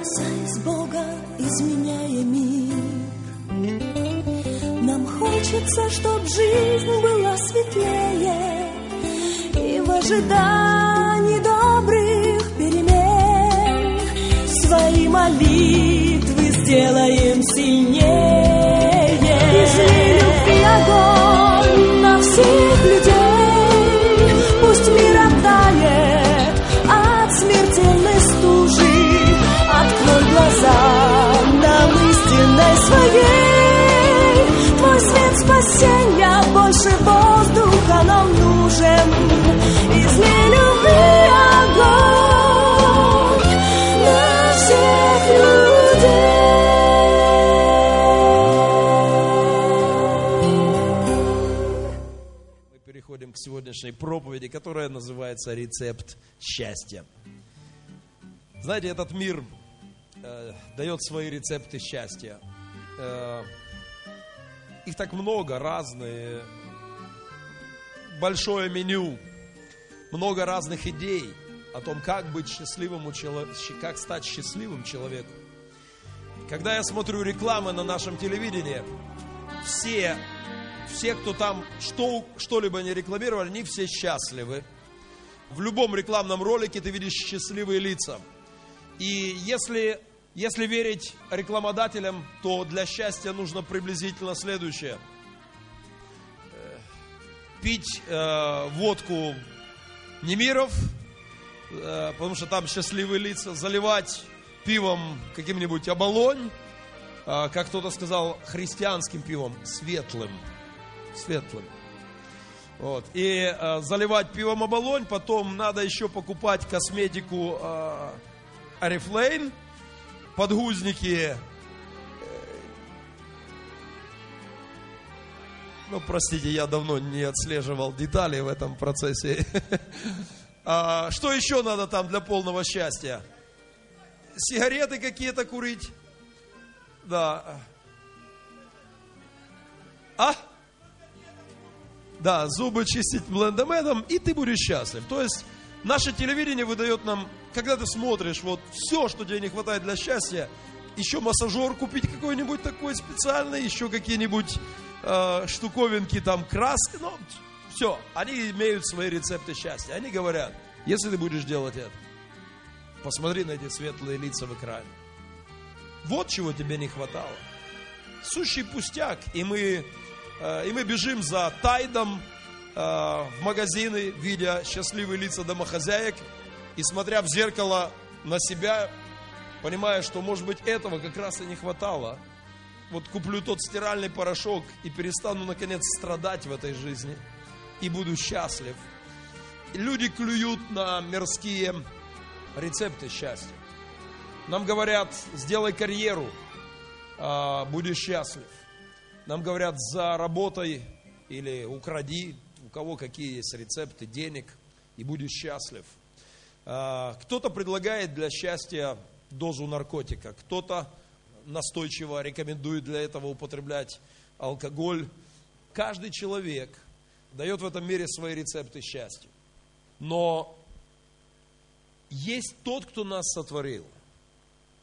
касаясь Бога, изменяя мир. Нам хочется, чтоб жизнь была светлее, И в ожидании добрых перемен Свои молитвы сделаем сильнее. Изли любви огонь на всех сегодняшней проповеди, которая называется «Рецепт счастья». Знаете, этот мир э, дает свои рецепты счастья. Э, их так много, разные. Большое меню, много разных идей о том, как быть счастливым, как стать счастливым человеком. Когда я смотрю рекламы на нашем телевидении, все, все кто там что, что-либо не рекламировали, они все счастливы. В любом рекламном ролике ты видишь счастливые лица. И если, если верить рекламодателям, то для счастья нужно приблизительно следующее. Э, Пить э, водку Немиров, э, потому что там счастливые лица, заливать пивом каким-нибудь оболонь, э, как кто-то сказал, христианским пивом, светлым, светлым. Вот. И э, заливать пивом оболонь, потом надо еще покупать косметику э, подгузники. э, Ну, простите, я давно не отслеживал детали в этом процессе. А, Что еще надо там для полного счастья? Сигареты какие-то курить? Да. А? Да, зубы чистить блендометом, и ты будешь счастлив. То есть наше телевидение выдает нам, когда ты смотришь вот все, что тебе не хватает для счастья, еще массажер купить какой-нибудь такой специальный, еще какие-нибудь э, штуковинки, там краски, ну, все, они имеют свои рецепты счастья. Они говорят, если ты будешь делать это, посмотри на эти светлые лица в экране. Вот чего тебе не хватало. Сущий пустяк, и мы, и мы бежим за тайдом э, в магазины, видя счастливые лица домохозяек, и смотря в зеркало на себя, понимая, что, может быть, этого как раз и не хватало. Вот куплю тот стиральный порошок и перестану, наконец, страдать в этой жизни. И буду счастлив. Люди клюют на мирские рецепты счастья. Нам говорят, сделай карьеру, а, будешь счастлив. Нам говорят, за работой или укради, у кого какие есть рецепты денег, и будешь счастлив. А, Кто-то предлагает для счастья дозу наркотика, кто-то настойчиво рекомендует для этого употреблять алкоголь. Каждый человек дает в этом мире свои рецепты счастья. Но есть тот, кто нас сотворил,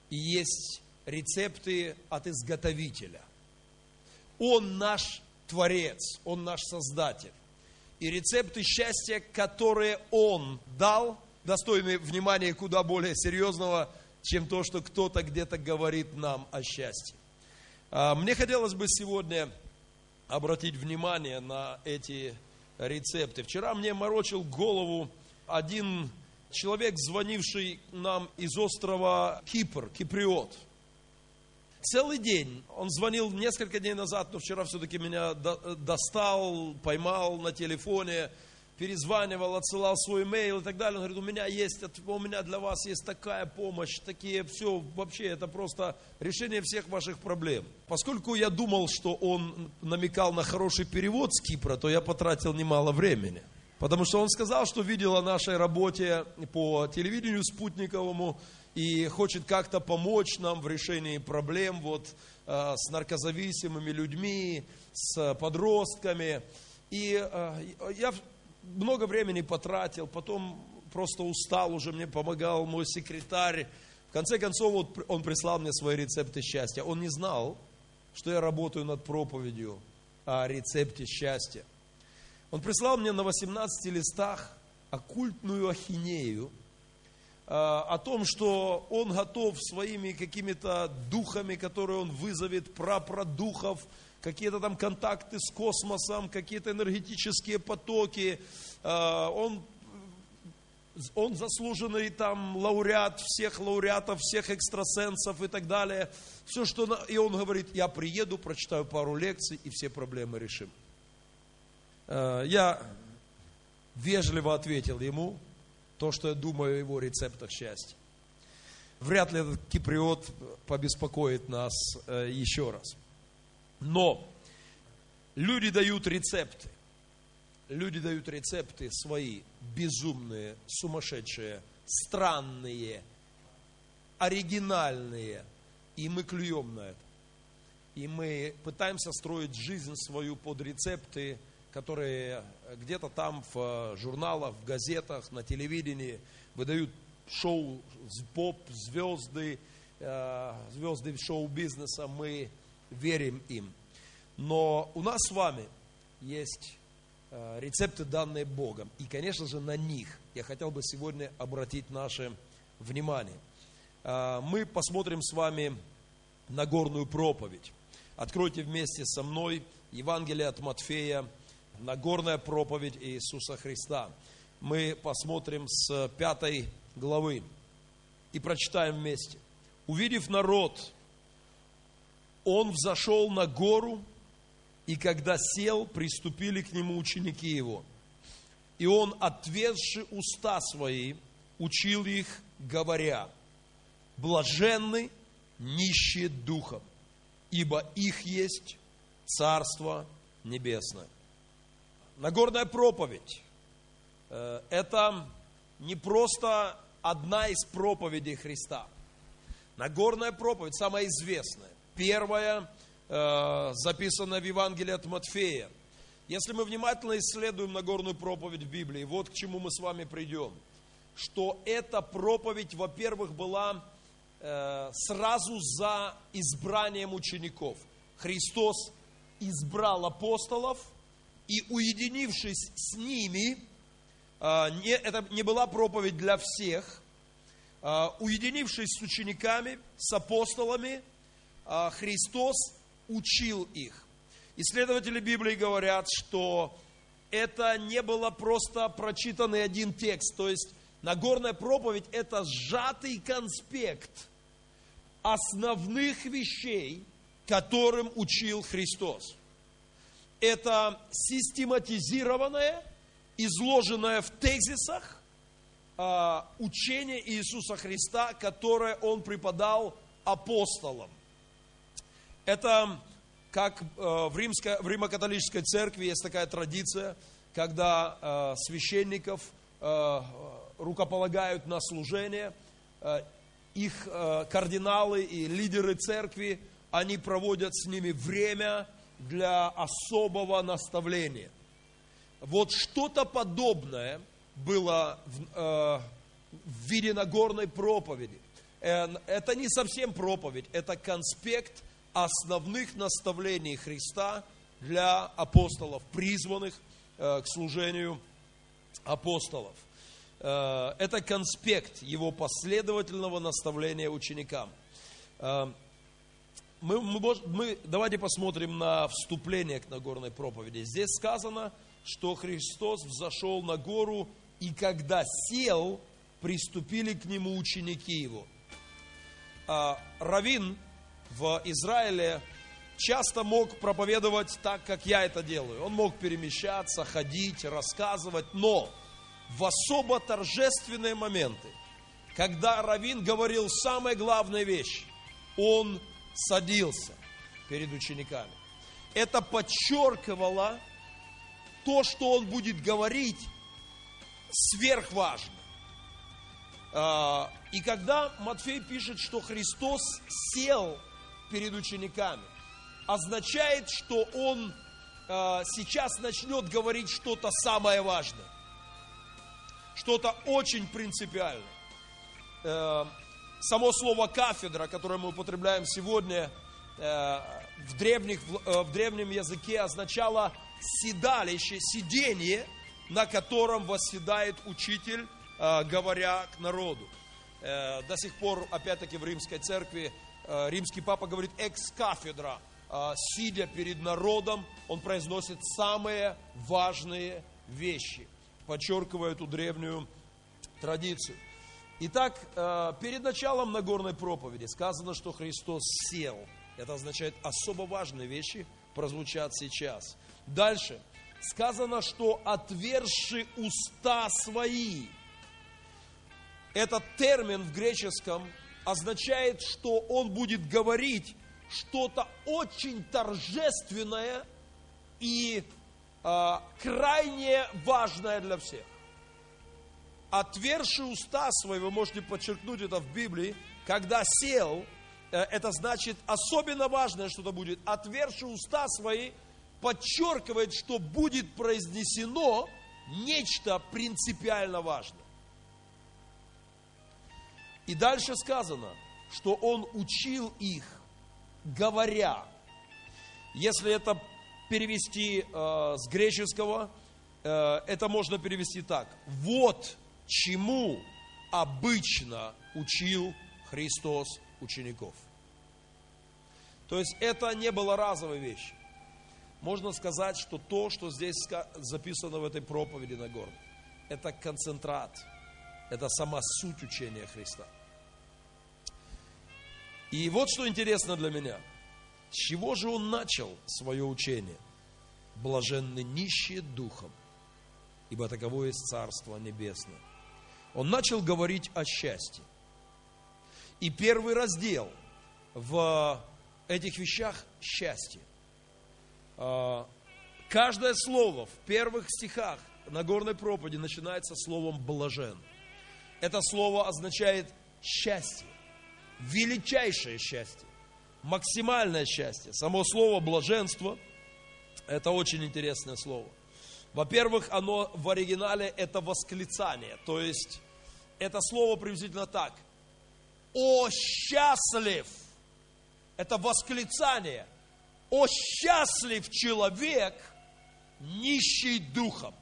и есть рецепты от изготовителя. Он наш Творец, Он наш Создатель. И рецепты счастья, которые Он дал, достойны внимания куда более серьезного, чем то, что кто-то где-то говорит нам о счастье. А, Мне хотелось бы сегодня обратить внимание на эти рецепты. Вчера мне морочил голову один человек, звонивший нам из острова Кипр, киприот. Целый день, он звонил несколько дней назад, но вчера все-таки меня до- достал, поймал на телефоне, перезванивал, отсылал свой имейл и так далее. Он говорит, у меня есть, у меня для вас есть такая помощь, такие, все, вообще, это просто решение всех ваших проблем. Поскольку я думал, что он намекал на хороший перевод с Кипра, то я потратил немало времени. Потому что он сказал, что видел о нашей работе по телевидению спутниковому и хочет как-то помочь нам в решении проблем вот, э, с наркозависимыми людьми, с подростками. И э, я много времени потратил, потом просто устал уже, мне помогал мой секретарь, в конце концов, вот он прислал мне свои рецепты счастья. Он не знал, что я работаю над проповедью о рецепте счастья. Он прислал мне на 18 листах оккультную ахинею о том, что он готов своими какими-то духами, которые он вызовет, прапрадухов, какие-то там контакты с космосом, какие-то энергетические потоки. Э, он он заслуженный там лауреат всех лауреатов, всех экстрасенсов и так далее. Все, что... И он говорит, я приеду, прочитаю пару лекций и все проблемы решим. Э, я вежливо ответил ему то, что я думаю о его рецептах счастья. Вряд ли этот киприот побеспокоит нас э, еще раз. Но люди дают рецепты люди дают рецепты свои, безумные, сумасшедшие, странные, оригинальные, и мы клюем на это. И мы пытаемся строить жизнь свою под рецепты, которые где-то там в журналах, в газетах, на телевидении выдают шоу поп, звезды, э, звезды шоу-бизнеса, мы верим им. Но у нас с вами есть Э, рецепты, данные Богом. И, конечно же, на них я хотел бы сегодня обратить наше внимание. Э, мы посмотрим с вами Нагорную проповедь. Откройте вместе со мной Евангелие от Матфея, Нагорная проповедь Иисуса Христа. Мы посмотрим с пятой главы и прочитаем вместе. Увидев народ, он взошел на гору и когда сел, приступили к нему ученики его. И он, отведши уста свои, учил их, говоря, блаженны нищие духом, ибо их есть Царство Небесное. Нагорная проповедь э, – это не просто одна из проповедей Христа. Нагорная проповедь самая известная. Первая Э, записано в Евангелии от Матфея. Если мы внимательно исследуем Нагорную проповедь в Библии, вот к чему мы с вами придем. Что эта проповедь, во-первых, была э, сразу за избранием учеников. Христос избрал апостолов, и уединившись с ними, э, не, это не была проповедь для всех, э, уединившись с учениками, с апостолами, э, Христос учил их. Исследователи Библии говорят, что это не было просто прочитанный один текст, то есть Нагорная проповедь – это сжатый конспект основных вещей, которым учил Христос. Это систематизированное, изложенное в тезисах а, учение Иисуса Христа, которое Он преподал апостолам. Это как э, в, римской, в Римо-католической церкви есть такая традиция, когда э, священников э, рукополагают на служение, их кардиналы и лидеры церкви, они проводят с ними время для особого наставления. Вот что-то подобное было в, в виде Нагорной проповеди. Это не совсем проповедь, это конспект основных наставлений Христа для апостолов, призванных э, к служению апостолов. Э, это конспект его последовательного наставления ученикам. Мы, мы, мы, давайте посмотрим на вступление к Нагорной проповеди. Здесь сказано, что Христос взошел на гору, и когда сел, приступили к нему ученики его. Равин в Израиле часто мог проповедовать так, как я это делаю. Он мог перемещаться, ходить, рассказывать, но в особо торжественные моменты, когда Равин говорил самые главные вещи, он садился перед учениками. Это подчеркивало то, что он будет говорить, сверхважно. А, и когда Матфей пишет, что Христос сел перед учениками, означает, что он э, сейчас начнет говорить что-то самое важное, что-то очень принципиальное. Само слово кафедра, которое мы употребляем сегодня, э, в, древних, э, в древнем языке означало седалище, сидение, на котором восседает учитель, э, говоря к народу. До сих пор, опять-таки, в римской церкви римский папа говорит экс-кафедра, сидя перед народом, он произносит самые важные вещи, подчеркивая эту древнюю традицию. Итак, перед началом Нагорной проповеди сказано, что Христос сел – это означает особо важные вещи прозвучат сейчас. Дальше. Сказано, что отверши уста свои. Этот термин в греческом означает, что он будет говорить что-то очень торжественное и э, крайне важное для всех. Отверши уста свои, вы можете подчеркнуть это в Библии, когда сел – Э, это значит особенно важное что-то будет. Отверши уста свои, подчеркивает, что будет произнесено нечто принципиально важное. И дальше сказано, что он учил их, говоря. Если это перевести э, с греческого, э, это можно перевести так. Вот чему обычно учил Христос учеников. То есть это не было разовой вещью. Можно сказать, что то, что здесь записано в этой проповеди на гору, это концентрат, это сама суть учения Христа. И вот что интересно для меня. С чего же он начал свое учение? Блаженны нищие духом, ибо таково есть Царство Небесное. Он начал говорить о счастье. И первый раздел в этих вещах счастье. А, каждое слово в первых стихах Нагорной проповеди начинается словом «блажен». Это слово означает счастье, величайшее счастье, максимальное счастье. Само слово «блаженство» – это очень интересное слово. Во-первых, оно в оригинале – это восклицание, то есть это слово приблизительно так – о счастлив! Это восклицание. О счастлив человек, нищий духом.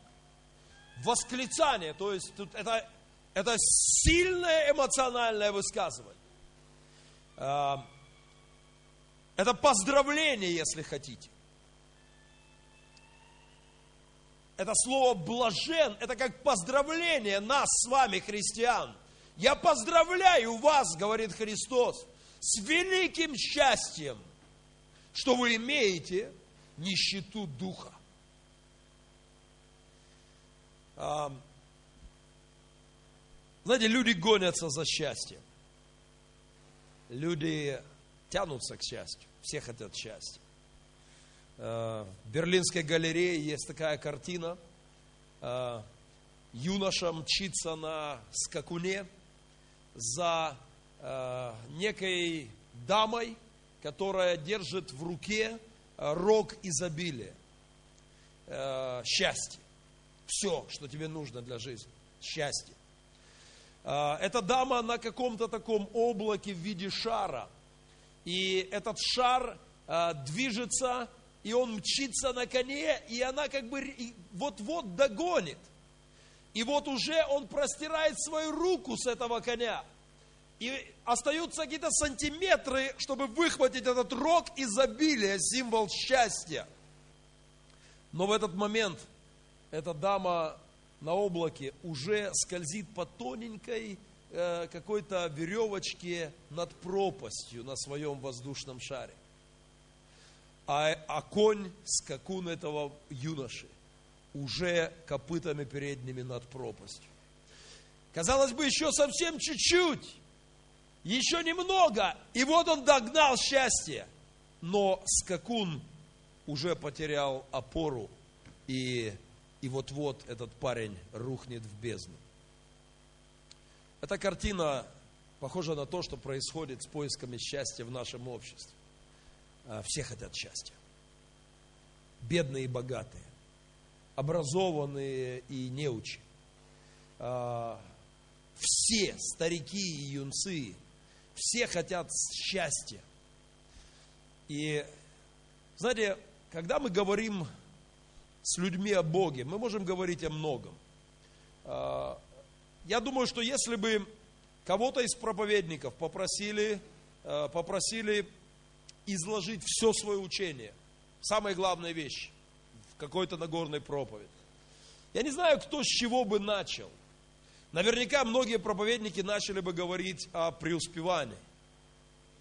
Восклицание, то есть тут это, это сильное эмоциональное высказывание. А, это поздравление, если хотите. Это слово блажен, это как поздравление нас с вами, христиан – я поздравляю вас, говорит Христос, с великим счастьем, что вы имеете нищету духа. Знаете, люди гонятся за счастьем. Люди тянутся к счастью. Все хотят счастья. В Берлинской галерее есть такая картина. Юноша мчится на скакуне – за э, некой дамой, которая держит в руке э, рог изобилия, э, счастье. Все, что тебе нужно для жизни. Счастье. Э, эта дама на каком-то таком облаке в виде шара. И этот шар э, движется, и он мчится на коне, и она как бы вот-вот догонит – и вот уже он простирает свою руку с этого коня. И остаются какие-то сантиметры, чтобы выхватить этот рог изобилия, символ счастья. Но в этот момент эта дама на облаке уже скользит по тоненькой э, какой-то веревочке над пропастью на своем воздушном шаре. А, а конь, скакун этого юноши, уже копытами передними над пропастью. Казалось бы, еще совсем чуть-чуть, еще немного, и вот он догнал счастье. Но скакун уже потерял опору, и, и вот-вот этот парень рухнет в бездну. Эта картина похожа на то, что происходит с поисками счастья в нашем обществе. А, все хотят счастья. Бедные и богатые образованные и неучи. А, все старики и юнцы все хотят счастья. И, знаете, когда мы говорим с людьми о Боге, мы можем говорить о многом. А, я думаю, что если бы кого-то из проповедников попросили, попросили изложить все свое учение, самые главные вещи, в какой-то Нагорной проповеди, я не знаю, кто с чего бы начал. Наверняка многие проповедники начали бы говорить о преуспевании,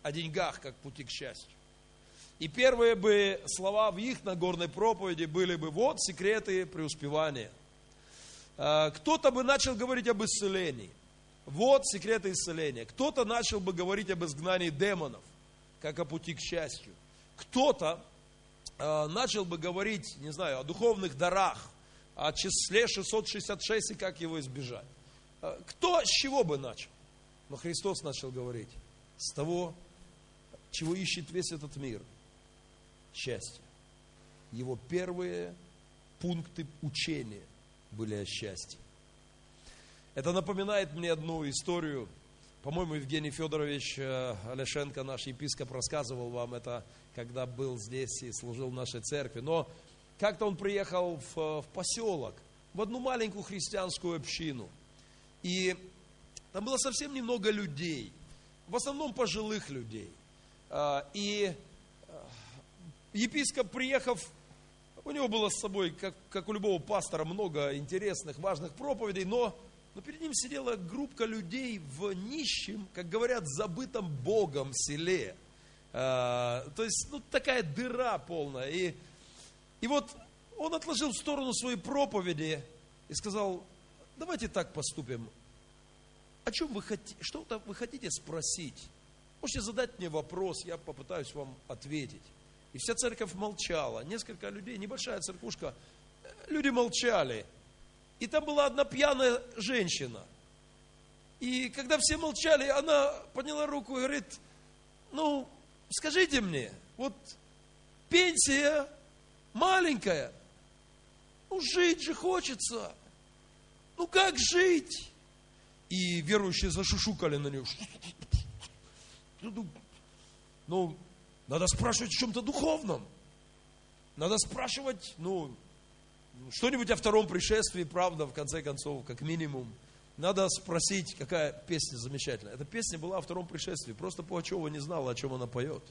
о деньгах, как пути к счастью. И первые бы слова в их Нагорной проповеди были бы, вот секреты преуспевания. А, кто-то бы начал говорить об исцелении. Вот секреты исцеления. Кто-то начал бы говорить об изгнании демонов, как о пути к счастью. Кто-то а, начал бы говорить, не знаю, о духовных дарах, о числе 666 и как его избежать. А, кто с чего бы начал? Но Христос начал говорить с того, чего ищет весь этот мир – счастья. Его первые пункты учения были о счастье. Это напоминает мне одну историю. По-моему, Евгений Федорович э, Алешенко, наш епископ, рассказывал вам это, когда был здесь и служил в нашей церкви. Но как-то он приехал в, в поселок, в одну маленькую христианскую общину. И там было совсем немного людей, в основном пожилых людей. А, и епископ, приехав, у него было с собой, как, как у любого пастора, много интересных, важных проповедей, но, но перед ним сидела группка людей в нищем, как говорят, забытом Богом селе. А, то есть, ну, такая дыра полная. И, и вот он отложил в сторону свои проповеди и сказал, давайте так поступим. О чем вы хотите, что-то вы хотите спросить? Можете задать мне вопрос, я попытаюсь вам ответить. И вся церковь молчала. Несколько людей, небольшая церквушка, люди молчали. И там была одна пьяная женщина. И когда все молчали, она подняла руку и говорит, ну, скажите мне, вот пенсия маленькая, ну, жить же хочется. Ну, как жить? И верующие зашушукали на нее. Ну, надо спрашивать о чем-то духовном. Надо спрашивать, ну, что-нибудь о втором пришествии, правда, в конце концов, как минимум. Надо спросить, какая песня замечательная. Эта песня была о втором пришествии. Просто Пугачева не знала, о чем она поет.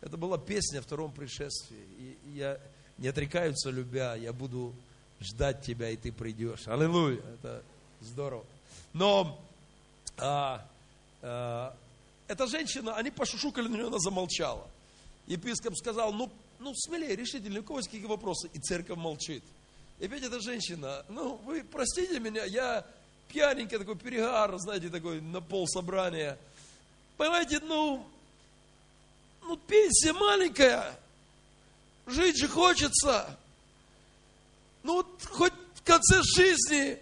Это была песня о втором пришествии. И я не отрекаются любя, я буду ждать тебя, и ты придешь. Аллилуйя. Это здорово. Но а, а, эта женщина, они пошушукали на нее, она замолчала. Епископ сказал, ну, ну смелее, решительно, у кого есть какие вопросы? И церковь молчит. И опять эта женщина, ну, вы простите меня, я пьяненький такой перегар, знаете, такой на пол собрания. Понимаете, ну, ну, пенсия маленькая, жить же хочется. Ну, вот хоть в конце жизни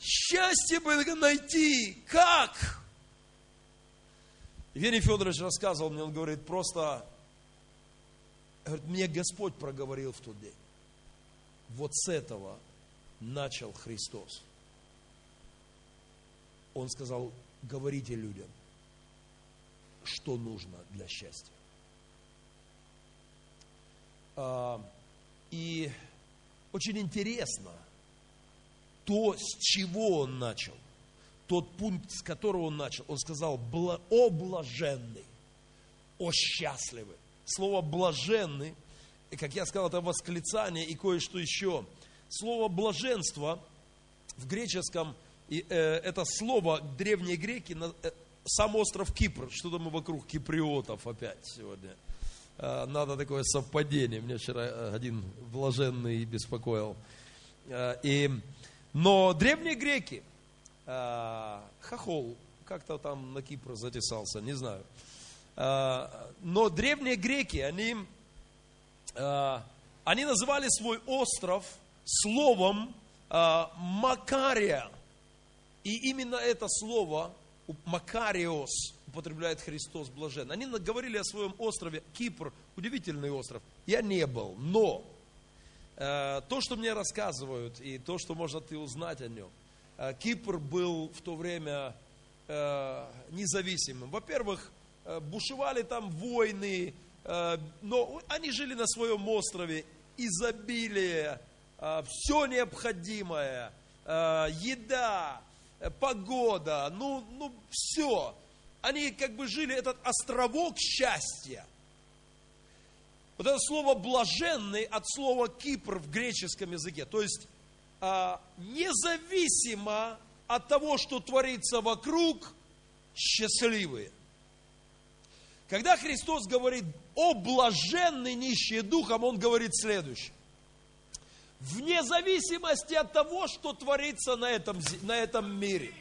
счастье бы найти. Как? Евгений Федорович рассказывал мне, он говорит, просто, говорит, мне Господь проговорил в тот день. Вот с этого начал Христос. Он сказал, говорите людям, что нужно для счастья. А, и очень интересно то, с чего он начал – тот пункт, с которого он начал. Он сказал, о блаженный, о счастливый. Слово блаженный, как я сказал, это восклицание и кое-что еще. Слово блаженство в греческом, и, э, это слово древние греки, э, сам остров Кипр, что-то мы вокруг киприотов опять сегодня. Э, надо такое совпадение. Меня вчера э, один блаженный беспокоил. Э, и, но древние греки, Э, хохол, как-то там на Кипр затесался, не знаю. Э, но древние греки, они, э, они называли свой остров словом Макария. И именно это слово, Макариос, употребляет Христос блажен. Они говорили о своем острове, Кипр, удивительный остров. Я не был, но то, что мне рассказывают, и то, что можно ты узнать о нем, Э, Кипр был в то время э, независимым. Во-первых, э, бушевали там войны, э, но они жили на своем острове, изобилие, э, все необходимое, э, еда, э, погода, ну, ну все. Они как бы жили этот островок счастья. Вот это слово блаженный от слова Кипр в греческом языке. То есть независимо от того, что творится вокруг, счастливые. Когда Христос говорит о блаженный нищие духом, Он говорит следующее. Вне зависимости от того, что творится на этом, на этом мире,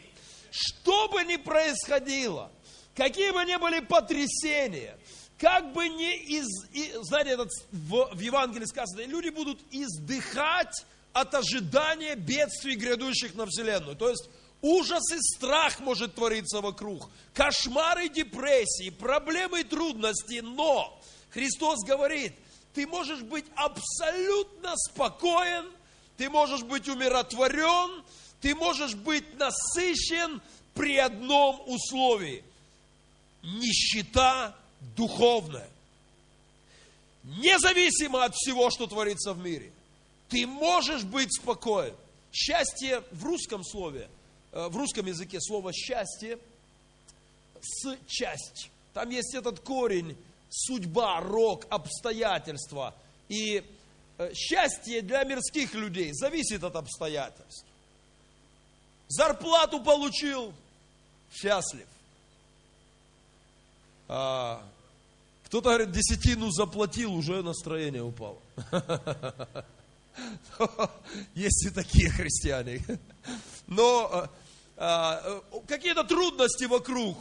что бы ни происходило, какие бы ни были потрясения, как бы ни из, и, знаете, этот, в, в Евангелии сказано, люди будут издыхать от ожидания бедствий, грядущих на Вселенную. То есть ужас и страх может твориться вокруг, кошмары, депрессии, проблемы и трудности, но Христос говорит, ты можешь быть абсолютно спокоен, ты можешь быть умиротворен, ты можешь быть насыщен при одном условии. Нищета духовная. Независимо от всего, что творится в мире. Ты можешь быть спокоен. Счастье в русском слове, в русском языке слово счастье с часть. Там есть этот корень, судьба, рок, обстоятельства. И э, счастье для мирских людей зависит от обстоятельств. Зарплату получил, счастлив. А, кто-то говорит, десятину заплатил, уже настроение упало. Есть и такие христиане. Но а, какие-то трудности вокруг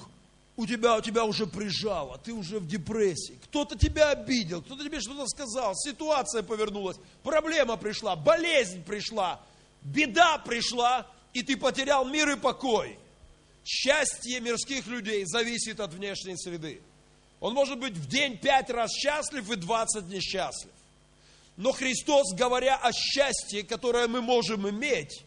у тебя, у тебя уже прижало, ты уже в депрессии. Кто-то тебя обидел, кто-то тебе что-то сказал, ситуация повернулась, проблема пришла, болезнь пришла, беда пришла, и ты потерял мир и покой. Счастье мирских людей зависит от внешней среды. Он может быть в день пять раз счастлив и двадцать несчастлив. Но Христос, говоря о счастье, которое мы можем иметь,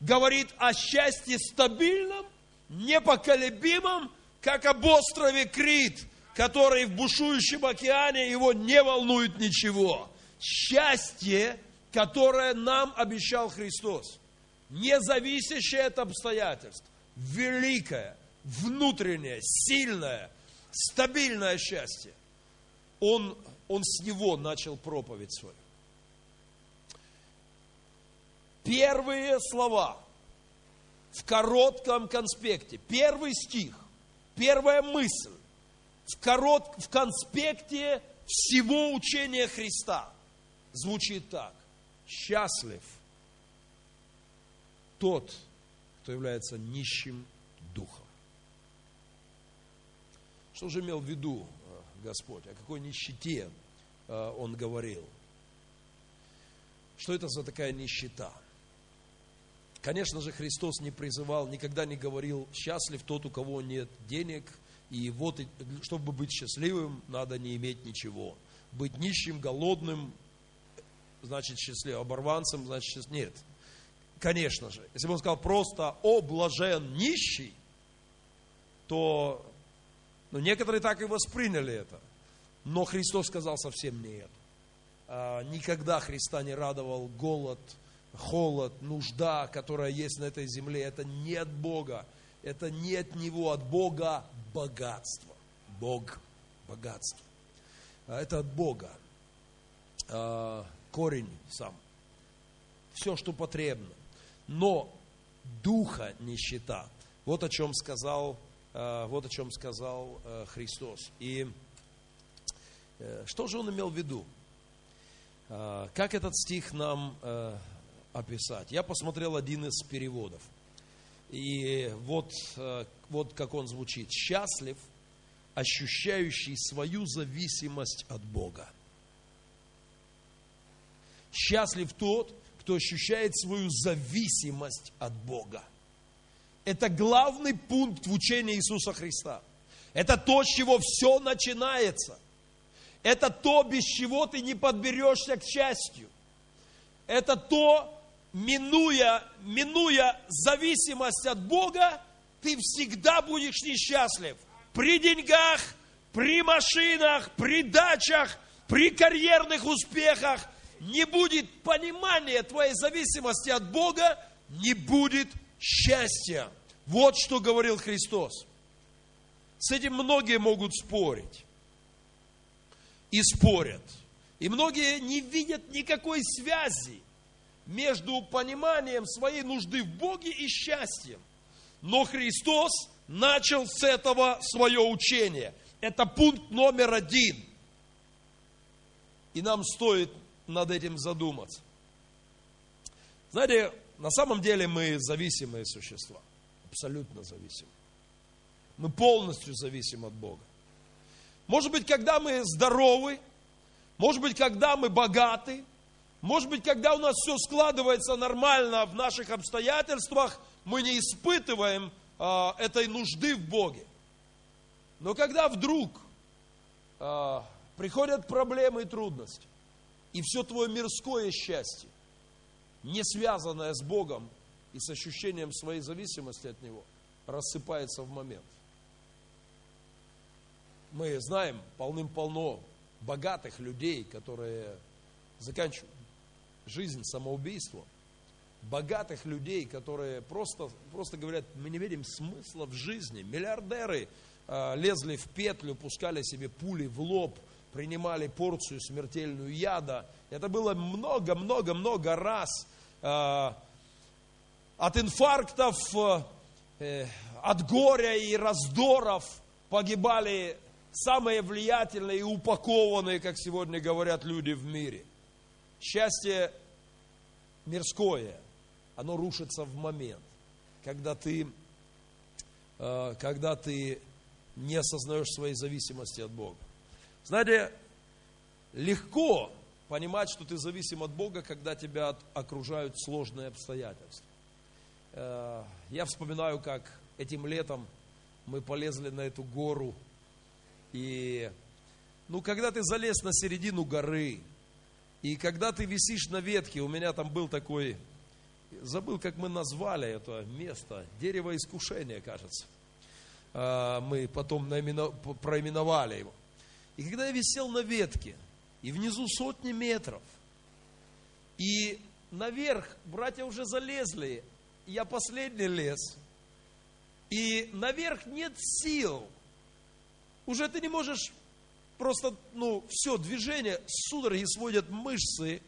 говорит о счастье стабильном, непоколебимом, как об острове Крит, который в бушующем океане его не волнует ничего. Счастье, которое нам обещал Христос, не зависящее от обстоятельств, великое, внутреннее, сильное, стабильное счастье. Он он с него начал проповедь свою. Первые слова в коротком конспекте, первый стих, первая мысль в, корот, в конспекте всего учения Христа звучит так. Счастлив тот, кто является нищим духом. Что же имел в виду Господь, о какой нищете э, Он говорил. Что это за такая нищета? Конечно же, Христос не призывал, никогда не говорил, счастлив тот, у кого нет денег, и вот, чтобы быть счастливым, надо не иметь ничего. Быть нищим, голодным, значит счастливым, оборванцем, значит счастливым. Нет, конечно же. Если бы он сказал просто «О, блажен нищий», то но некоторые так и восприняли это. Но Христос сказал совсем не это. А, никогда Христа не радовал голод, холод, нужда, которая есть на этой земле. Это не от Бога. Это не от Него, от Бога богатство. Бог богатство. А, это от Бога. А, корень сам. Все, что потребно. Но духа нищета. Вот о чем сказал Э, вот о чем сказал э, Христос. И э, что же он имел в виду? Как этот стих нам описать? Я посмотрел один из переводов. И вот, вот как он звучит. Счастлив, ощущающий свою зависимость от Бога. Счастлив тот, кто ощущает свою зависимость от Бога. Это главный пункт в учении Иисуса Христа. Это то, с чего все начинается. Это то, без чего ты не подберешься к счастью. Это то, минуя, минуя зависимость от Бога, ты всегда будешь несчастлив. При деньгах, при машинах, при дачах, при карьерных успехах не будет понимания твоей зависимости от Бога, не будет счастья. Вот что говорил Христос. С этим многие могут спорить. И спорят. И многие не видят никакой связи между пониманием своей нужды в Боге и счастьем. Но Христос начал с этого свое учение. Это пункт номер один. И нам стоит над этим задуматься. Знаете, на самом деле мы зависимые существа. Абсолютно зависимы. Мы полностью зависим от Бога. Может быть, когда мы здоровы, может быть, когда мы богаты, может быть, когда у нас все складывается нормально в наших обстоятельствах, мы не испытываем а, этой нужды в Боге. Но когда вдруг а, приходят проблемы и трудности, и все твое мирское счастье, не связанное с Богом и с ощущением своей зависимости от Него, рассыпается в момент. Мы знаем полным-полно богатых людей, которые заканчивают жизнь самоубийством. Богатых людей, которые просто, просто говорят, мы не видим смысла в жизни. Миллиардеры э, лезли в петлю, пускали себе пули в лоб, принимали порцию смертельную яда. Это было много-много-много раз. Э, от инфарктов, э, от горя и раздоров погибали самые влиятельные и упакованные, как сегодня говорят люди в мире. Счастье мирское, оно рушится в момент, когда ты, э, когда ты не осознаешь своей зависимости от Бога. Знаете, легко понимать, что ты зависим от Бога, когда тебя окружают сложные обстоятельства. Э, я вспоминаю, как этим летом мы полезли на эту гору, и ну, когда ты залез на середину горы, и когда ты висишь на ветке, у меня там был такой, забыл, как мы назвали это место, дерево искушения, кажется. А, мы потом проименовали его. И когда я висел на ветке, и внизу сотни метров, и наверх братья уже залезли, я последний лез, и наверх нет сил, уже ты не можешь просто, ну, все, движение, судороги сводят мышцы,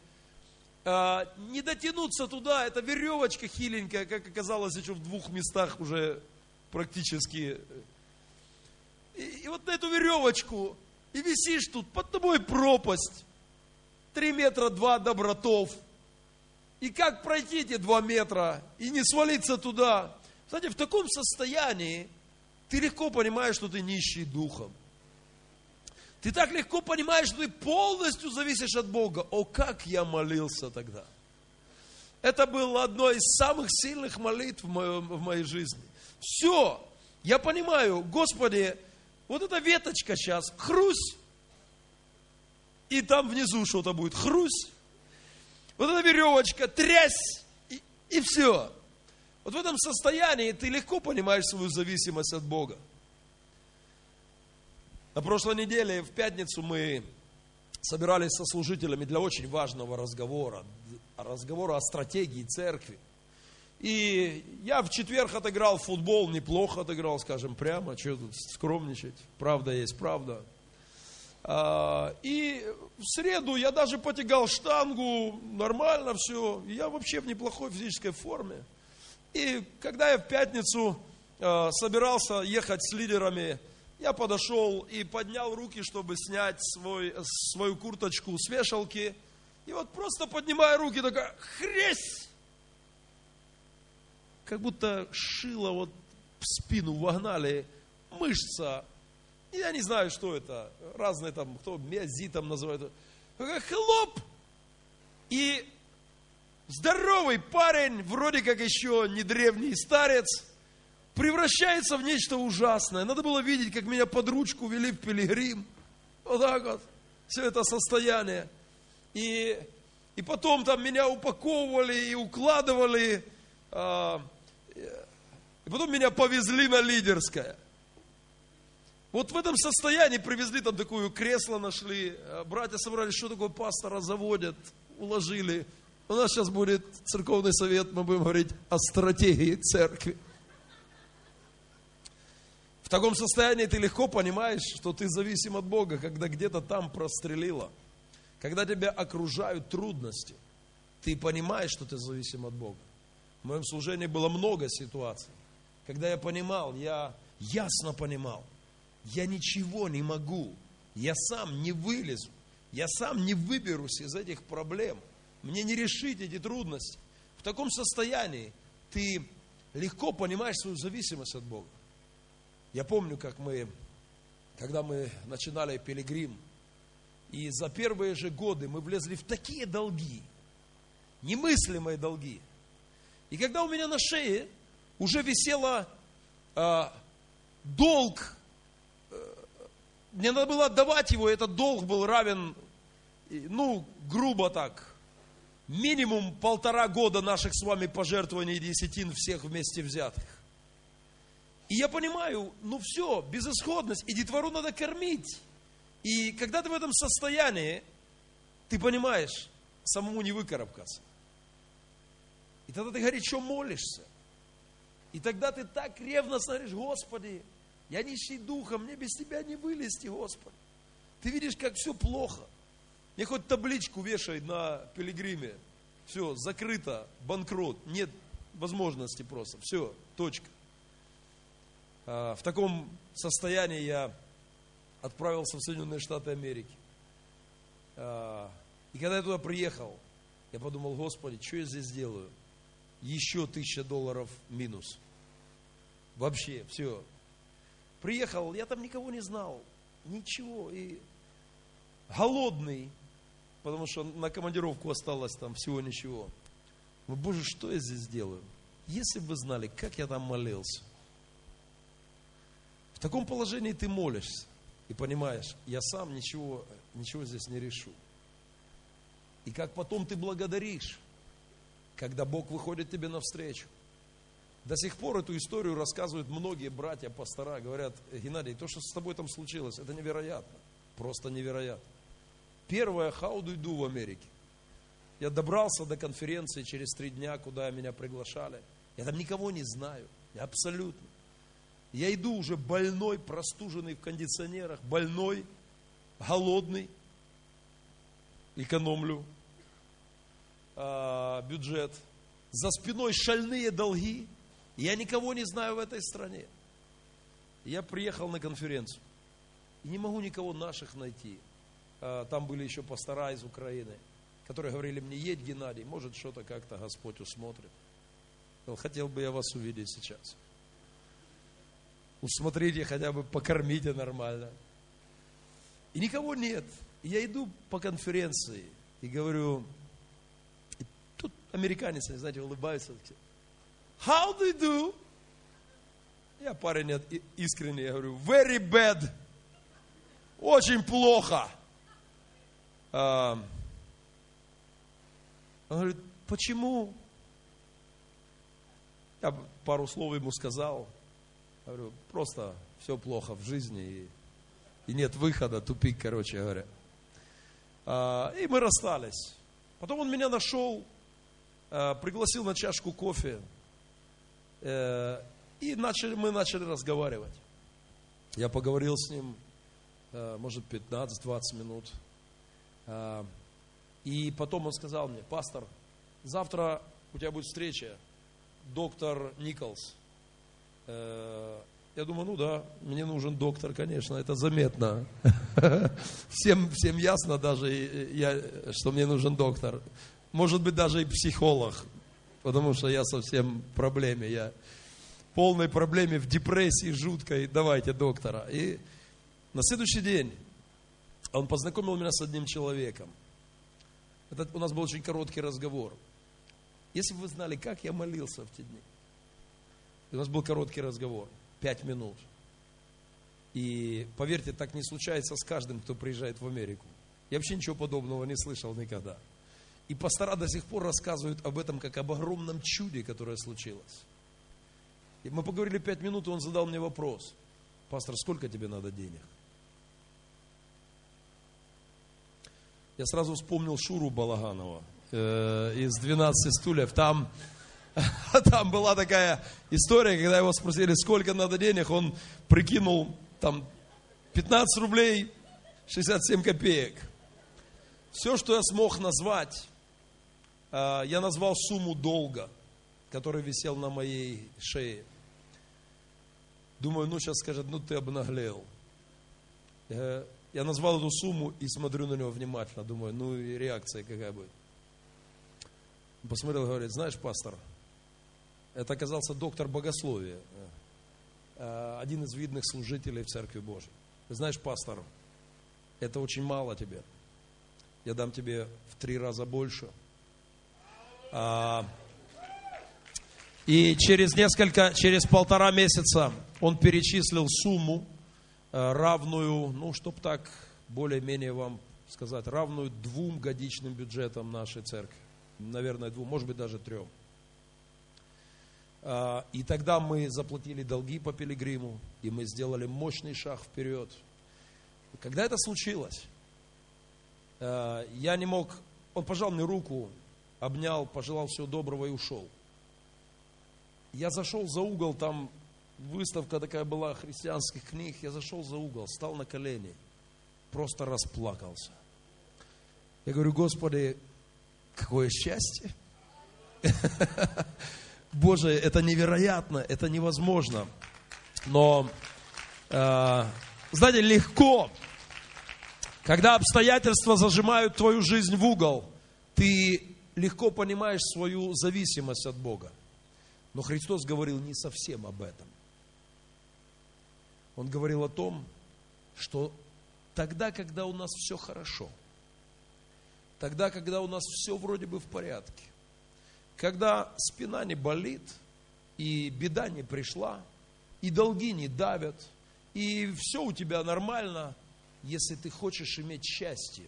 а, не дотянуться туда, это веревочка хиленькая, как оказалось, еще в двух местах уже практически. И, и вот на эту веревочку, и висишь тут, под тобой пропасть, три метра два добротов. И как пройти эти два метра и не свалиться туда? Кстати, в таком состоянии ты легко понимаешь, что ты нищий духом. Ты так легко понимаешь, что ты полностью зависишь от Бога. О, как я молился тогда. Это было одно из самых сильных молитв в, моей жизни. Все, я понимаю, Господи, вот эта веточка сейчас, хрусь, и там внизу что-то будет, хрусь. Вот эта веревочка, трясь, и, и все. Вот в этом состоянии ты легко понимаешь свою зависимость от Бога. На прошлой неделе, в пятницу, мы собирались со служителями для очень важного разговора, разговора о стратегии церкви. И я в четверг отыграл футбол, неплохо отыграл, скажем прямо, что тут скромничать, правда есть правда. А, и в среду я даже потягал штангу, нормально все, я вообще в неплохой физической форме. И когда я в пятницу а, собирался ехать с лидерами я подошел и поднял руки, чтобы снять свой, свою курточку с вешалки. И вот просто поднимая руки, такая хресь! Как будто шило вот в спину вогнали, мышца. Я не знаю, что это. Разные там, кто миозитом называют. Хлоп! И здоровый парень, вроде как еще не древний старец – превращается в нечто ужасное. Надо было видеть, как меня под ручку вели в пилигрим. Вот так вот. Все это состояние. И, и потом там меня упаковывали и укладывали. А, И потом меня повезли на лидерское. Вот в этом состоянии привезли там такое кресло нашли, а братья собрали, что такое пастора заводят, уложили. У нас сейчас будет церковный совет, мы будем говорить о стратегии церкви. В таком состоянии ты легко понимаешь, что ты зависим от Бога, когда где-то там прострелило. Когда тебя окружают трудности, ты понимаешь, что ты зависим от Бога. В моем служении было много ситуаций, когда я понимал, я ясно понимал, я ничего не могу, я сам не вылезу, я сам не выберусь из этих проблем, мне не решить эти трудности. В таком состоянии ты легко понимаешь свою зависимость от Бога. Я помню, как мы, когда мы начинали пилигрим, и за первые же годы мы влезли в такие долги, немыслимые долги. И когда у меня на шее уже висела э, долг, э, мне надо было отдавать его, этот долг был равен, ну, грубо так, минимум полтора года наших с вами пожертвований десятин всех вместе взятых. И я понимаю, ну все, безысходность, и детвору надо кормить. И когда ты в этом состоянии, ты понимаешь, самому не выкарабкаться. И тогда ты горячо молишься. И тогда ты так ревностно говоришь, Господи, я нищий духом, мне без Тебя не вылезти, Господи. Ты видишь, как все плохо. Мне хоть табличку вешай на пилигриме. Все, закрыто, банкрот, нет возможности просто. Все, точка. А, в таком состоянии я отправился в Соединенные Штаты Америки. А, и когда я туда приехал, я подумал, Господи, что я здесь делаю? Еще тысяча долларов минус. Вообще, все. Приехал, я там никого не знал, ничего. И голодный, потому что на командировку осталось там всего ничего. Но, Боже, что я здесь делаю? Если бы знали, как я там молился. Таком положении ты молишься и понимаешь, я сам ничего, ничего здесь не решу. И как потом ты благодаришь, когда Бог выходит тебе навстречу. До сих пор эту историю рассказывают многие братья, пастора, говорят, Геннадий, то, что с тобой там случилось, это невероятно, просто невероятно. Первое you do в Америке. Я добрался до конференции через три дня, куда меня приглашали. Я там никого не знаю, абсолютно. Я иду уже больной, простуженный в кондиционерах, больной, голодный, экономлю а, бюджет. За спиной шальные долги. Я никого не знаю в этой стране. Я приехал на конференцию. И не могу никого наших найти. А, там были еще пастора из Украины, которые говорили мне, едь, Геннадий, может что-то как-то Господь усмотрит. Хотел бы я вас увидеть сейчас усмотрите хотя бы, покормите нормально. И никого нет. И я иду по конференции и говорю, и тут американец, знаете, улыбаются. How do you do? Я парень искренний, я говорю, very bad. Очень плохо. Он говорит, почему? Я пару слов ему сказал. Говорю, просто все плохо в жизни и, и нет выхода, тупик, короче говоря. А, и мы расстались. Потом он меня нашел, а, пригласил на чашку кофе. А, и начали, мы начали разговаривать. Я поговорил с ним, а, может, 15-20 минут. А, и потом он сказал мне, пастор, завтра у тебя будет встреча, доктор Николс Э, я думаю, ну да, мне нужен доктор, конечно, это заметно. Всем, всем ясно даже, я, что мне нужен доктор. Может быть, даже и психолог, потому что я совсем в проблеме. Я в полной проблеме, в депрессии жуткой. Давайте доктора. И на следующий день он познакомил меня с одним человеком. Это, у нас был очень короткий разговор. Если бы вы знали, как я молился в те дни. И у нас был короткий разговор, пять минут. И поверьте, так не случается с каждым, кто приезжает в Америку. Я вообще ничего подобного не слышал никогда. И пастора до сих пор рассказывают об этом как об огромном чуде, которое случилось. И мы поговорили пять минут, и он задал мне вопрос. Пастор, сколько тебе надо денег? Я сразу вспомнил Шуру Балаганова э, из «12 стульев». Там, там была такая история, когда его спросили, сколько надо денег, он прикинул там 15 рублей 67 копеек. Все, что я смог назвать, э, я назвал сумму долга, который висел на моей шее. Думаю, ну сейчас скажет, ну ты обнаглел. Я, я назвал эту сумму и смотрю на него внимательно, думаю, ну и реакция какая будет. Посмотрел говорит, знаешь, пастор, это оказался доктор богословия, э, один из видных служителей в Церкви Божьей. Знаешь, пастор, это очень мало тебе. Я дам тебе в три раза больше. А, и через несколько, через полтора месяца он перечислил сумму, Э, равную, ну, чтобы так более-менее вам сказать, равную двум годичным бюджетам нашей церкви. Наверное, двум, может быть, даже трем. А, и тогда мы заплатили долги по пилигриму, и мы сделали мощный шаг вперед. Когда это случилось, э, я не мог, он пожал мне руку, обнял, пожелал всего доброго и ушел. Я зашел за угол, там выставка такая была христианских книг, я зашел за угол, стал на колени, просто расплакался. Я говорю, Господи, какое счастье! Боже, это невероятно, это невозможно. Но, э, знаете, легко, когда обстоятельства зажимают твою жизнь в угол, ты легко понимаешь свою зависимость от Бога. Но Христос говорил не совсем об этом. Он говорил о том, что тогда, когда у нас все хорошо, тогда, когда у нас все вроде бы в порядке, когда спина не болит, и беда не пришла, и долги не давят, и все у тебя нормально, если ты хочешь иметь счастье,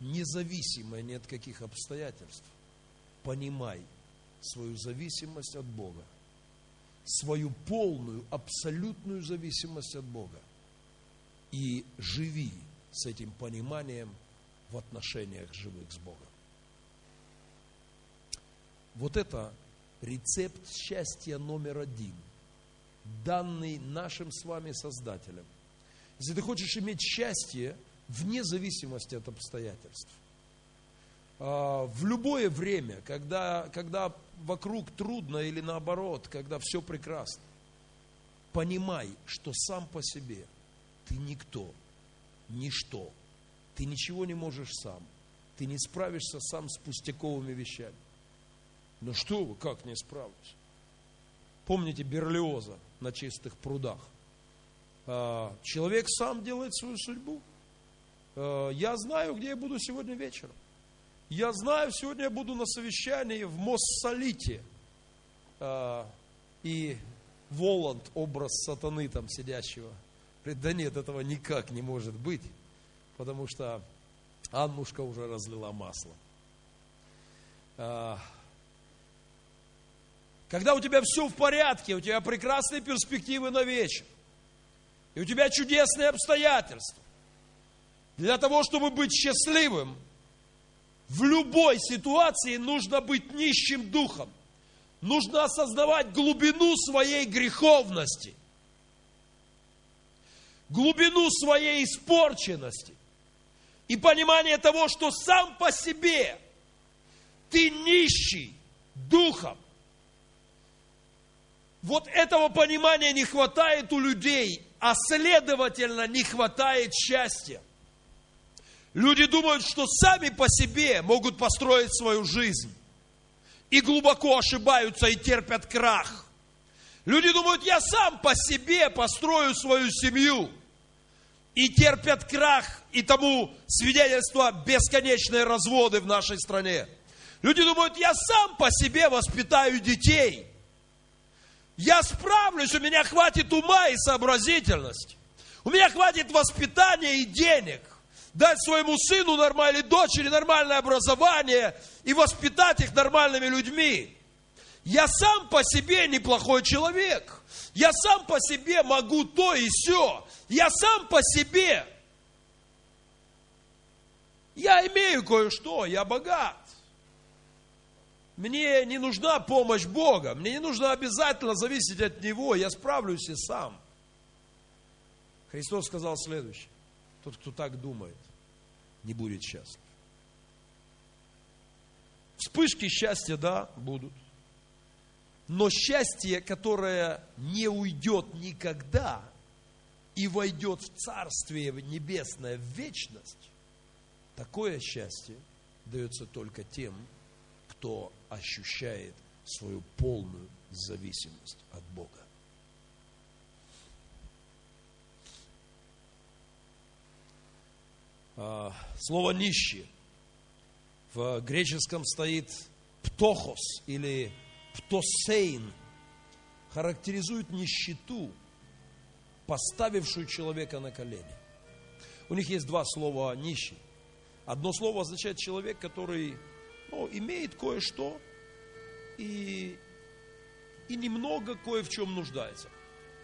независимое ни от каких обстоятельств, понимай свою зависимость от Бога свою полную, абсолютную зависимость от Бога. И живи с этим пониманием в отношениях живых с Богом. Вот это рецепт счастья номер один, данный нашим с вами Создателем. Если ты хочешь иметь счастье вне зависимости от обстоятельств, а, в любое время, когда, когда вокруг трудно или наоборот, когда все прекрасно, понимай, что сам по себе ты никто, ничто, ты ничего не можешь сам, ты не справишься сам с пустяковыми вещами. Ну что вы, как не справлюсь? Помните Берлиоза на чистых прудах? А, человек сам делает свою судьбу. А, я знаю, где я буду сегодня вечером. Я знаю, сегодня я буду на совещании в Моссолите. А, и Воланд, образ сатаны там сидящего, говорит, да нет, этого никак не может быть, потому что Аннушка уже разлила масло. Когда у тебя все в порядке, у тебя прекрасные перспективы на вечер, и у тебя чудесные обстоятельства, для того, чтобы быть счастливым – в любой ситуации нужно быть нищим духом. Нужно осознавать глубину своей греховности, глубину своей испорченности и понимание того, что сам по себе ты нищий духом. Вот этого понимания не хватает у людей, а следовательно не хватает счастья. Люди думают, что сами по себе могут построить свою жизнь. И глубоко ошибаются и терпят крах. Люди думают, я сам по себе построю свою семью. И терпят крах, и тому свидетельство бесконечные разводы в нашей стране. Люди думают, я сам по себе воспитаю детей. Я справлюсь, у меня хватит ума и сообразительности. У меня хватит воспитания и денег дать своему сыну нормальной дочери нормальное образование и воспитать их нормальными людьми. Я сам по себе неплохой человек. Я сам по себе могу то и все. Я сам по себе. Я имею кое-что, я богат. Мне не нужна помощь Бога. Мне не нужно обязательно зависеть от Него. Я справлюсь и сам. Христос сказал следующее. Тот, кто так думает, не будет счастлив. Вспышки счастья, да, будут. Но счастье, которое не уйдет никогда и войдет в Царствие Небесное, в вечность, такое счастье дается только тем, кто ощущает свою полную зависимость от Бога. А, слово нищий в греческом стоит птохос или птосейн, характеризует нищету, поставившую человека на колени. У них есть два слова нищий. Одно слово означает человек, который ну, имеет кое-что и, и немного кое в чем нуждается.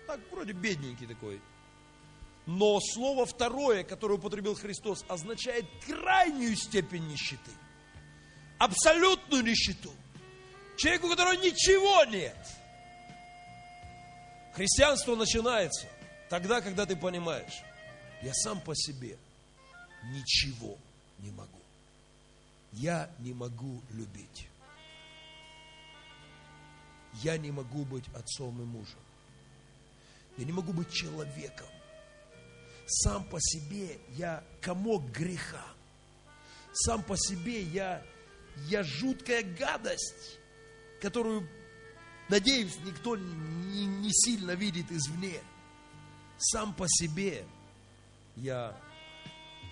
Так, вроде бедненький такой. Но слово второе, которое употребил Христос, означает крайнюю степень нищеты. Абсолютную нищету. Человеку, у которого ничего нет. Христианство начинается тогда, когда ты понимаешь, я сам по себе ничего не могу я не могу любить. Я не могу быть отцом и мужем. Я не могу быть человеком. Сам по себе я комок греха. Сам по себе я, я жуткая гадость, которую, надеюсь, никто не, не сильно видит извне. Сам по себе я,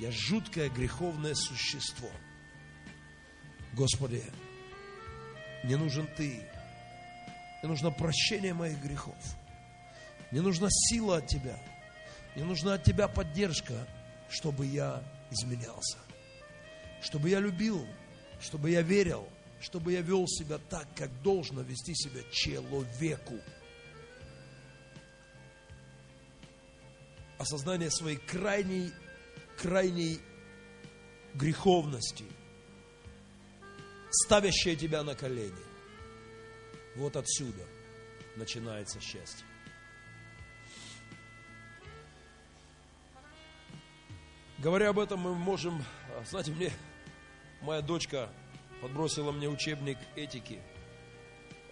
я жуткое греховное существо – Господи, мне нужен Ты. Мне нужно прощение моих грехов. Мне нужна сила от Тебя. Мне нужна от Тебя поддержка, чтобы я изменялся. Чтобы я любил, чтобы я верил, чтобы я вел себя так, как должно вести себя человеку. Осознание своей крайней, крайней греховности – ставящее тебя на колени. Вот отсюда начинается счастье. Говоря об этом, мы можем, знаете, мне моя дочка подбросила мне учебник этики,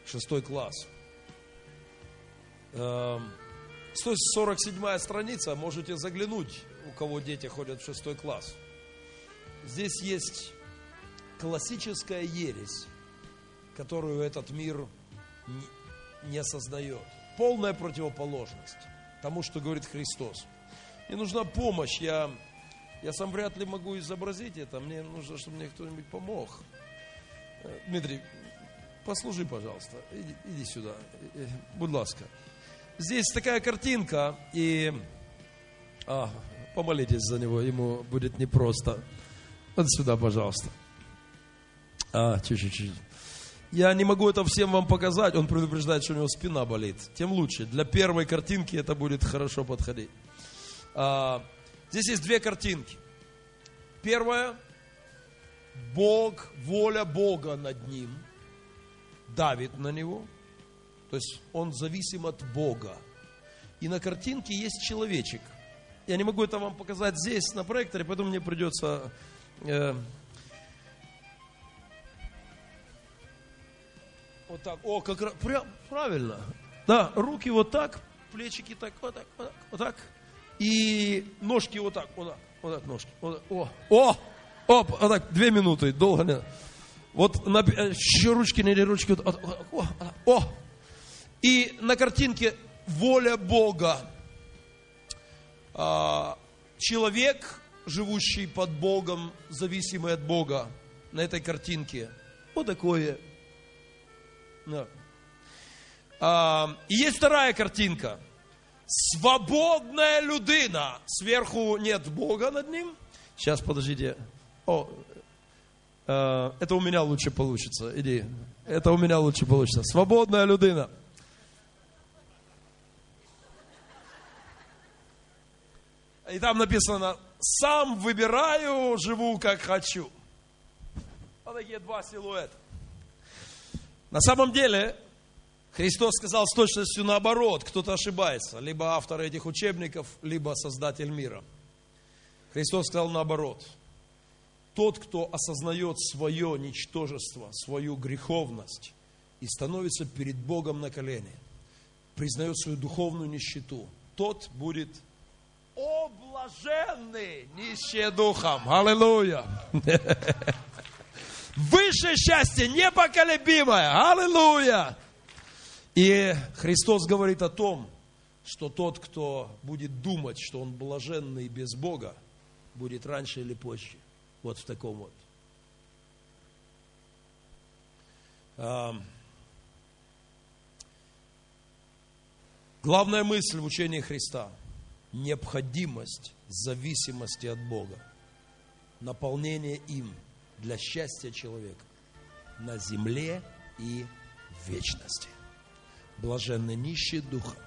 шестой класс. 147 эм, страница, можете заглянуть, у кого дети ходят в шестой класс. Здесь есть классическая ересь, которую этот мир не осознает. Полная противоположность тому, что говорит Христос. Мне нужна помощь. Я, я сам вряд ли могу изобразить это. Мне нужно, чтобы мне кто-нибудь помог. Э, Дмитрий, послужи, пожалуйста. Иди, иди сюда. Э, э, будь ласка. Здесь такая картинка, и а, помолитесь за него, ему будет непросто. Вот сюда, пожалуйста. А, чуть-чуть. Я не могу это всем вам показать. Он предупреждает, что у него спина болит. Тем лучше. Для первой картинки это будет хорошо подходить. А, здесь есть две картинки. Первая. Бог, воля Бога над ним давит на него. То есть он зависим от Бога. И на картинке есть человечек. Я не могу это вам показать здесь, на проекторе, поэтому мне придется э, Вот так. О, как раз. Правильно. Да, руки вот так, плечики так, вот так, вот так, вот так. И ножки вот так, вот так, вот так ножки. Вот так. О, о, оп, вот так, две минуты, долго не. Вот на, еще ручки, не ручки, вот, вот, о, о. И на картинке воля Бога. А, человек, живущий под Богом, зависимый от Бога, на этой картинке. Вот такое да. А, и есть вторая картинка. Свободная людина. Сверху нет Бога над ним. Сейчас, подождите. О, Э, Это у меня лучше получится. Иди. Это у меня лучше получится. Свободная людина. И там написано, сам выбираю, живу как хочу. Вот такие два силуэта. На самом деле, Христос сказал с точностью наоборот, кто-то ошибается. Либо автор этих учебников, либо создатель мира. Христос сказал наоборот. Тот, кто осознает свое ничтожество, свою греховность и становится перед Богом на колени, признает свою духовную нищету, тот будет о блаженный, нищие духом. Аллилуйя. Высшее счастье, непоколебимое. Аллилуйя. И Христос говорит о том, что тот, кто будет думать, что он блаженный без Бога, будет раньше или позже. Вот в таком вот. Главная мысль в учении Христа – необходимость зависимости от Бога, наполнение им для счастья человека на земле и в вечности. Блаженны нищие духом.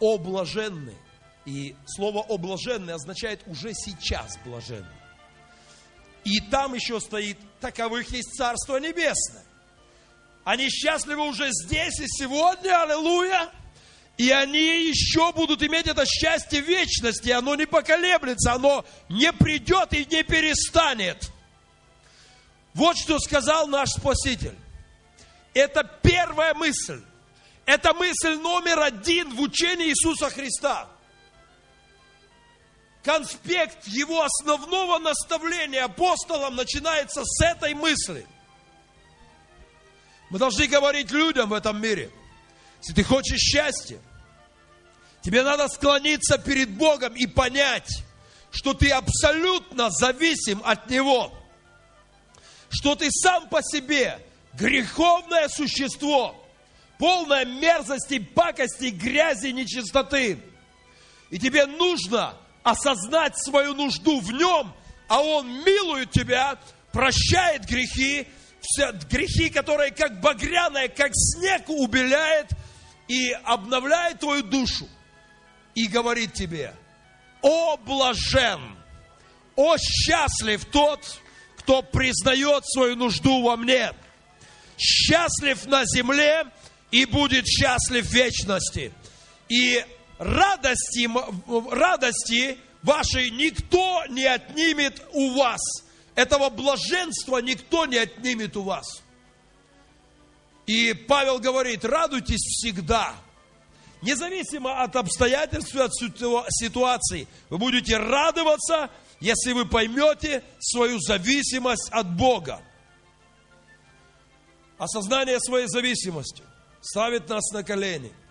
О. И слово «о блаженны» означает уже сейчас блаженны. И там еще стоит, таковых есть Царство Небесное. Они счастливы уже здесь и сегодня, аллилуйя. И они еще будут иметь это счастье вечности. Оно не поколеблется, оно не придет и не перестанет. Вот что сказал наш Спаситель. Это первая мысль. Это мысль номер один в учении Иисуса Христа. Конспект его основного наставления апостолам начинается с этой мысли. Мы должны говорить людям в этом мире. Если ты хочешь счастья, тебе надо склониться перед Богом и понять, что ты абсолютно зависим от Него. Что ты сам по себе греховное существо, полное мерзости, пакости, грязи, нечистоты. И тебе нужно осознать свою нужду в нем, а он милует тебя, прощает грехи, все грехи, которые как багряное, как снег убеляет и обновляет твою душу. И говорит тебе, о блажен, о счастлив тот, кто признает свою нужду во мне. Счастлив на земле и будет счастлив в вечности. И радости, радости вашей никто не отнимет у вас. Этого блаженства никто не отнимет у вас. И Павел говорит, радуйтесь всегда. Независимо от обстоятельств, от ситуации, вы будете радоваться, если вы поймете свою зависимость от Бога. Осознание своей зависимости ставит нас на колени –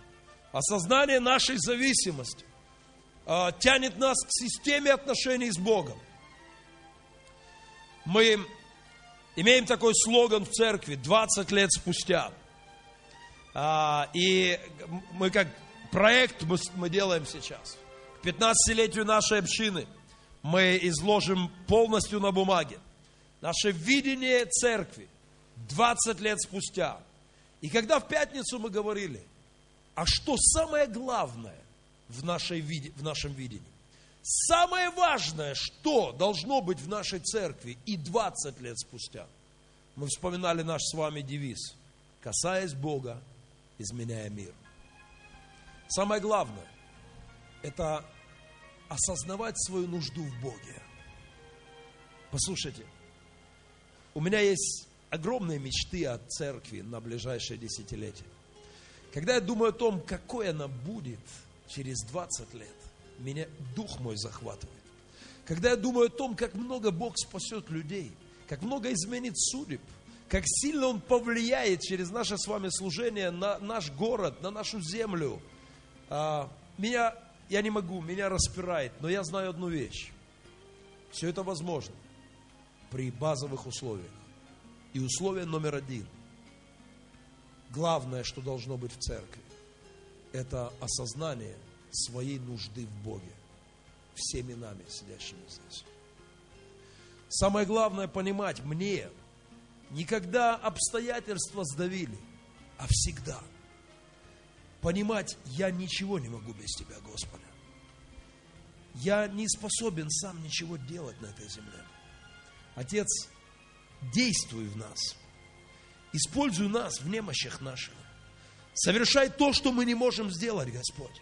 Осознание нашей зависимости э, тянет нас к системе отношений с Богом. Мы имеем такой слоган в церкви 20 лет спустя. А, и мы как проект мы, делаем сейчас. К 15-летию нашей общины мы изложим полностью на бумаге наше видение церкви 20 лет спустя. И когда в пятницу мы говорили – а что самое главное в, нашей, в нашем видении? Самое важное, что должно быть в нашей церкви и 20 лет спустя. Мы вспоминали наш с вами девиз. Касаясь Бога, изменяя мир. Самое главное – это осознавать свою нужду в Боге. Послушайте, у меня есть огромные мечты о церкви на ближайшее десятилетие. Когда я думаю о том, какой она будет через 20 лет, меня дух мой захватывает. Когда я думаю о том, как много Бог спасет людей, как много изменит судеб, как сильно Он повлияет через наше с вами служение на наш город, на нашу землю, а, меня, я не могу, меня распирает, но я знаю одну вещь. Все это возможно при базовых условиях. И условие номер один – главное, что должно быть в церкви, это осознание своей нужды в Боге всеми нами, сидящими здесь. Самое главное понимать мне, никогда обстоятельства сдавили, а всегда понимать, я ничего не могу без Тебя, Господи. Я не способен сам ничего делать на этой земле. Отец, действуй в нас. Используй нас в немощах наших. Совершай то, что мы не можем сделать, Господь.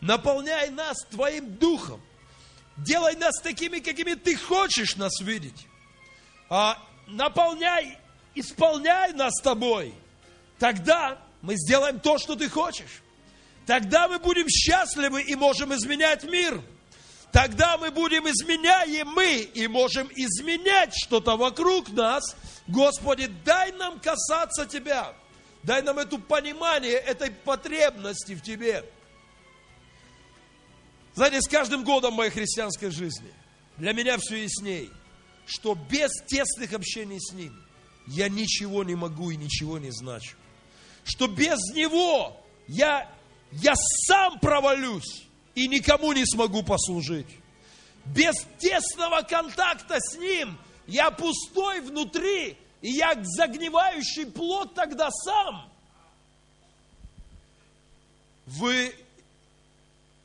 Наполняй нас Твоим Духом. Делай нас такими, какими Ты хочешь нас видеть. А наполняй, исполняй нас Тобой. Тогда мы сделаем то, что Ты хочешь. Тогда мы будем счастливы и можем изменять мир. Тогда мы будем изменяемы и можем изменять что-то вокруг нас. Господи, дай нам касаться Тебя. Дай нам это понимание этой потребности в Тебе. Знаете, с каждым годом моей христианской жизни для меня все ясней, что без тесных общений с Ним я ничего не могу и ничего не значу. Что без Него я, я сам провалюсь и никому не смогу послужить. Без тесного контакта с Ним я пустой внутри, и я загнивающий плод тогда сам. Вы,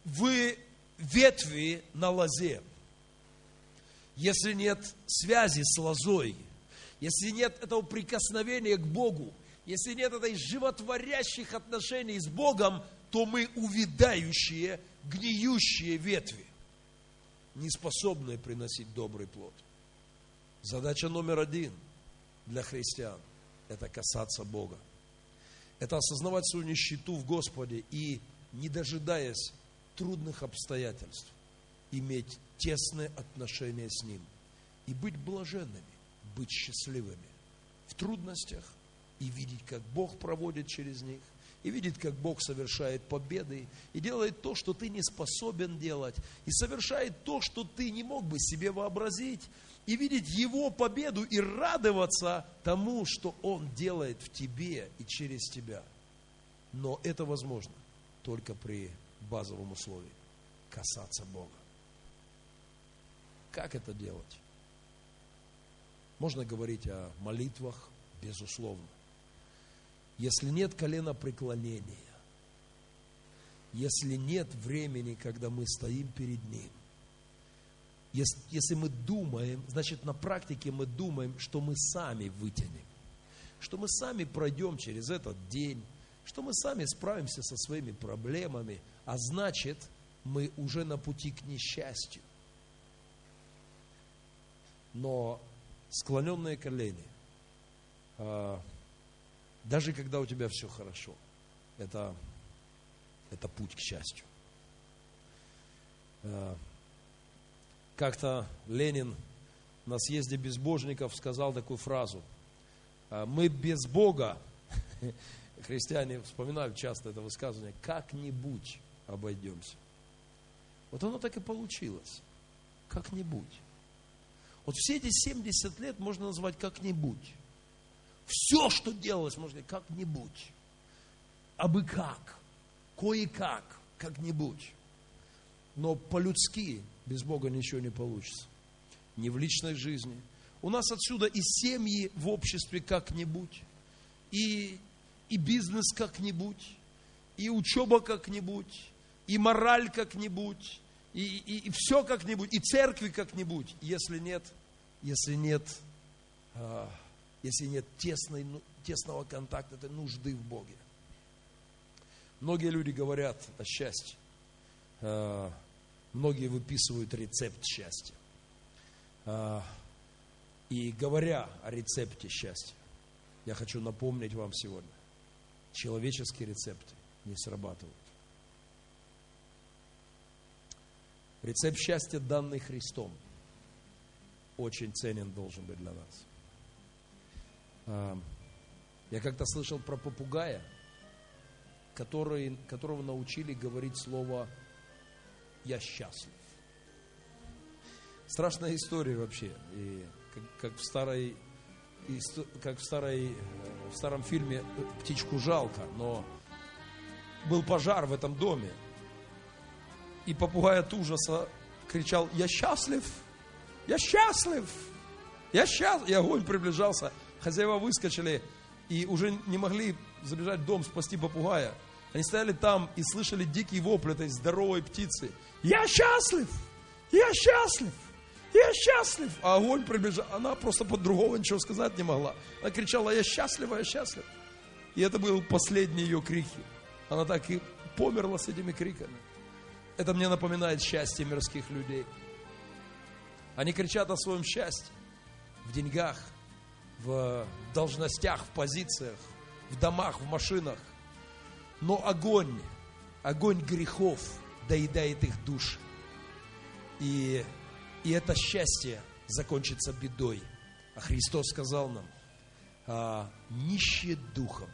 вы ветви на лозе. Если нет связи с лозой, если нет этого прикосновения к Богу, если нет этой животворящих отношений с Богом, то мы увядающие, гниющие ветви, не способные приносить добрый плод. Задача номер один для христиан – это касаться Бога. Это осознавать свою нищету в Господе и, не дожидаясь трудных обстоятельств иметь тесные отношения с Ним и быть блаженными, быть счастливыми в трудностях и видеть, как Бог проводит через них, и видеть, как Бог совершает победы, и делает то, что ты не способен делать, и совершает то, что ты не мог бы себе вообразить, и видеть Его победу и радоваться тому, что Он делает в тебе и через тебя. Но это возможно только при базовом условии – касаться Бога. Как это делать? Можно говорить о молитвах, безусловно. Если нет колена преклонения, если нет времени, когда мы стоим перед Ним, если, если мы думаем, значит на практике мы думаем, что мы сами вытянем, что мы сами пройдем через этот день, что мы сами справимся со своими проблемами, а значит, мы уже на пути к несчастью. Но склоненные колени, а, даже когда у тебя все хорошо, это, это путь к счастью. А, как-то Ленин на съезде безбожников сказал такую фразу. «А, Мы без Бога, христиане вспоминают часто это высказывание, как-нибудь обойдемся. Вот оно так и получилось. Как-нибудь. Вот все эти 70 лет можно назвать как-нибудь. Все, что делалось, можно как-нибудь. А бы как. Кое-как. Как-нибудь. Но по-людски без Бога ничего не получится. Ни в личной жизни. У нас отсюда и семьи в обществе как-нибудь, и, и бизнес как-нибудь, и учеба как-нибудь, и мораль как-нибудь, и, и, и все как-нибудь, и церкви как-нибудь, если нет, если нет, а, если нет тесной, ну, тесного контакта, этой нужды в Боге. Многие люди говорят о счастье. А, многие выписывают рецепт счастья. А, и говоря о рецепте счастья, я хочу напомнить вам сегодня, человеческие рецепты не срабатывают. Рецепт счастья, данный Христом, очень ценен должен быть для нас. А, я как-то слышал про попугая, который, которого научили говорить слово «я счастлив». Страшная история вообще. И как, как в старой как в, старой, в старом фильме «Птичку жалко», но был пожар в этом доме, и попугай от ужаса кричал, я счастлив, я счастлив. Я сейчас, и огонь приближался. Хозяева выскочили и уже не могли забежать в дом, спасти попугая. Они стояли там и слышали дикий вопль этой здоровой птицы. Я счастлив! Я счастлив! Я счастлив! А огонь приближал. Она просто по-другому ничего сказать не могла. Она кричала, я счастлива, я счастлив. И это был последний ее крики. Она так и померла с этими криками. Это мне напоминает счастье мирских людей. Они кричат о своем счастье в деньгах, в должностях, в позициях, в домах, в машинах. Но огонь, огонь грехов доедает их души. И, и это счастье закончится бедой. А Христос сказал нам, а, нищие духом,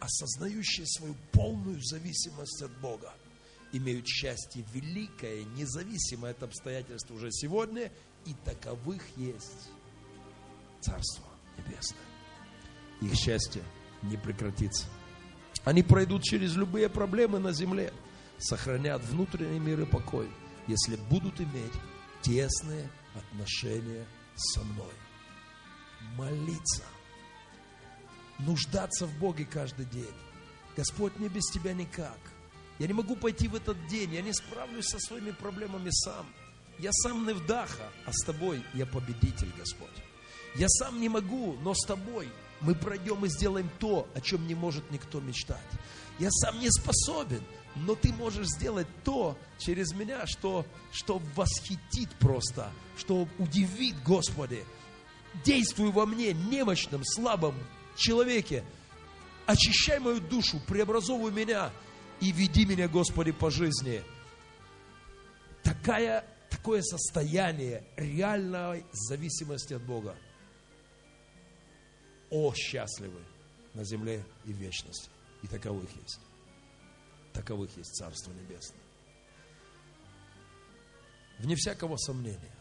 осознающие свою полную зависимость от Бога, имеют счастье великое, независимое от обстоятельств уже сегодня, и таковых есть Царство Небесное. Их счастье не прекратится. Они пройдут через любые проблемы на земле, сохранят внутренний мир и покой, если будут иметь тесные отношения со мной. Молиться, нуждаться в Боге каждый день. Господь, мне без Тебя никак. Я не могу пойти в этот день, я не справлюсь со своими проблемами сам. Я сам не вдаха, а с Тобой я победитель, Господь. Я сам не могу, но с Тобой мы пройдем и сделаем то, о чем не может никто мечтать. Я сам не способен, но Ты можешь сделать то через меня, что, что восхитит просто, что удивит Господи. Действуй во мне, немощном, слабом человеке. Очищай мою душу, преобразовывай меня и веди меня, Господи, по жизни. Такая, такое состояние реальной зависимости от Бога – о, счастливы на земле и в вечности. И таковых есть. Таковых есть Царство Небесное. Вне всякого сомнения,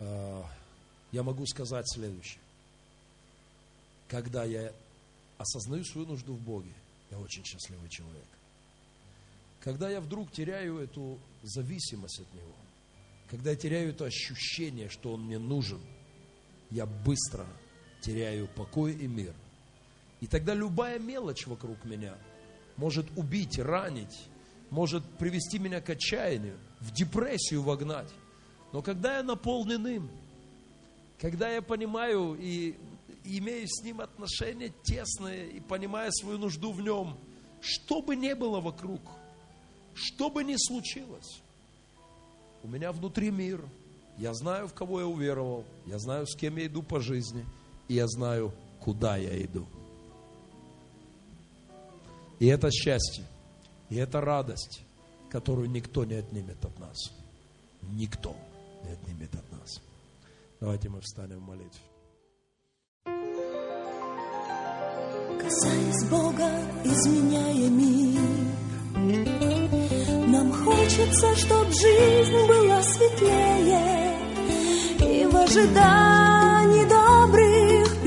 а, я могу сказать следующее. Когда я осознаю свою нужду в Боге, я очень счастливый человек. Когда я вдруг теряю эту зависимость от Него, когда я теряю это ощущение, что Он мне нужен, я быстро теряю покой и мир. И тогда любая мелочь вокруг меня может убить, ранить, может привести меня к отчаянию, в депрессию вогнать. Но когда я наполнен им, когда я понимаю и имею с ним отношения тесные и понимаю свою нужду в нем, что бы ни было вокруг, что бы ни случилось, у меня внутри мир, я знаю, в кого я уверовал, я знаю, с кем я иду по жизни – и я знаю, куда я иду. И это счастье, и это радость, которую никто не отнимет от нас. Никто не отнимет от нас. Давайте мы встанем в молитве. Касаясь Бога, изменяя мир, нам хочется, чтоб жизнь была светлее и в ожидании добрых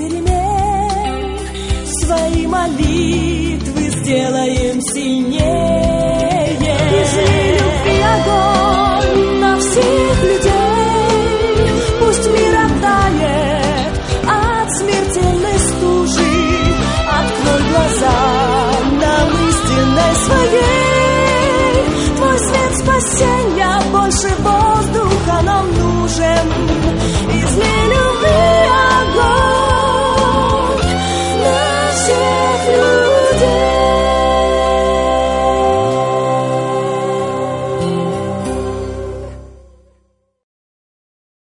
молитвы сделаем сильнее.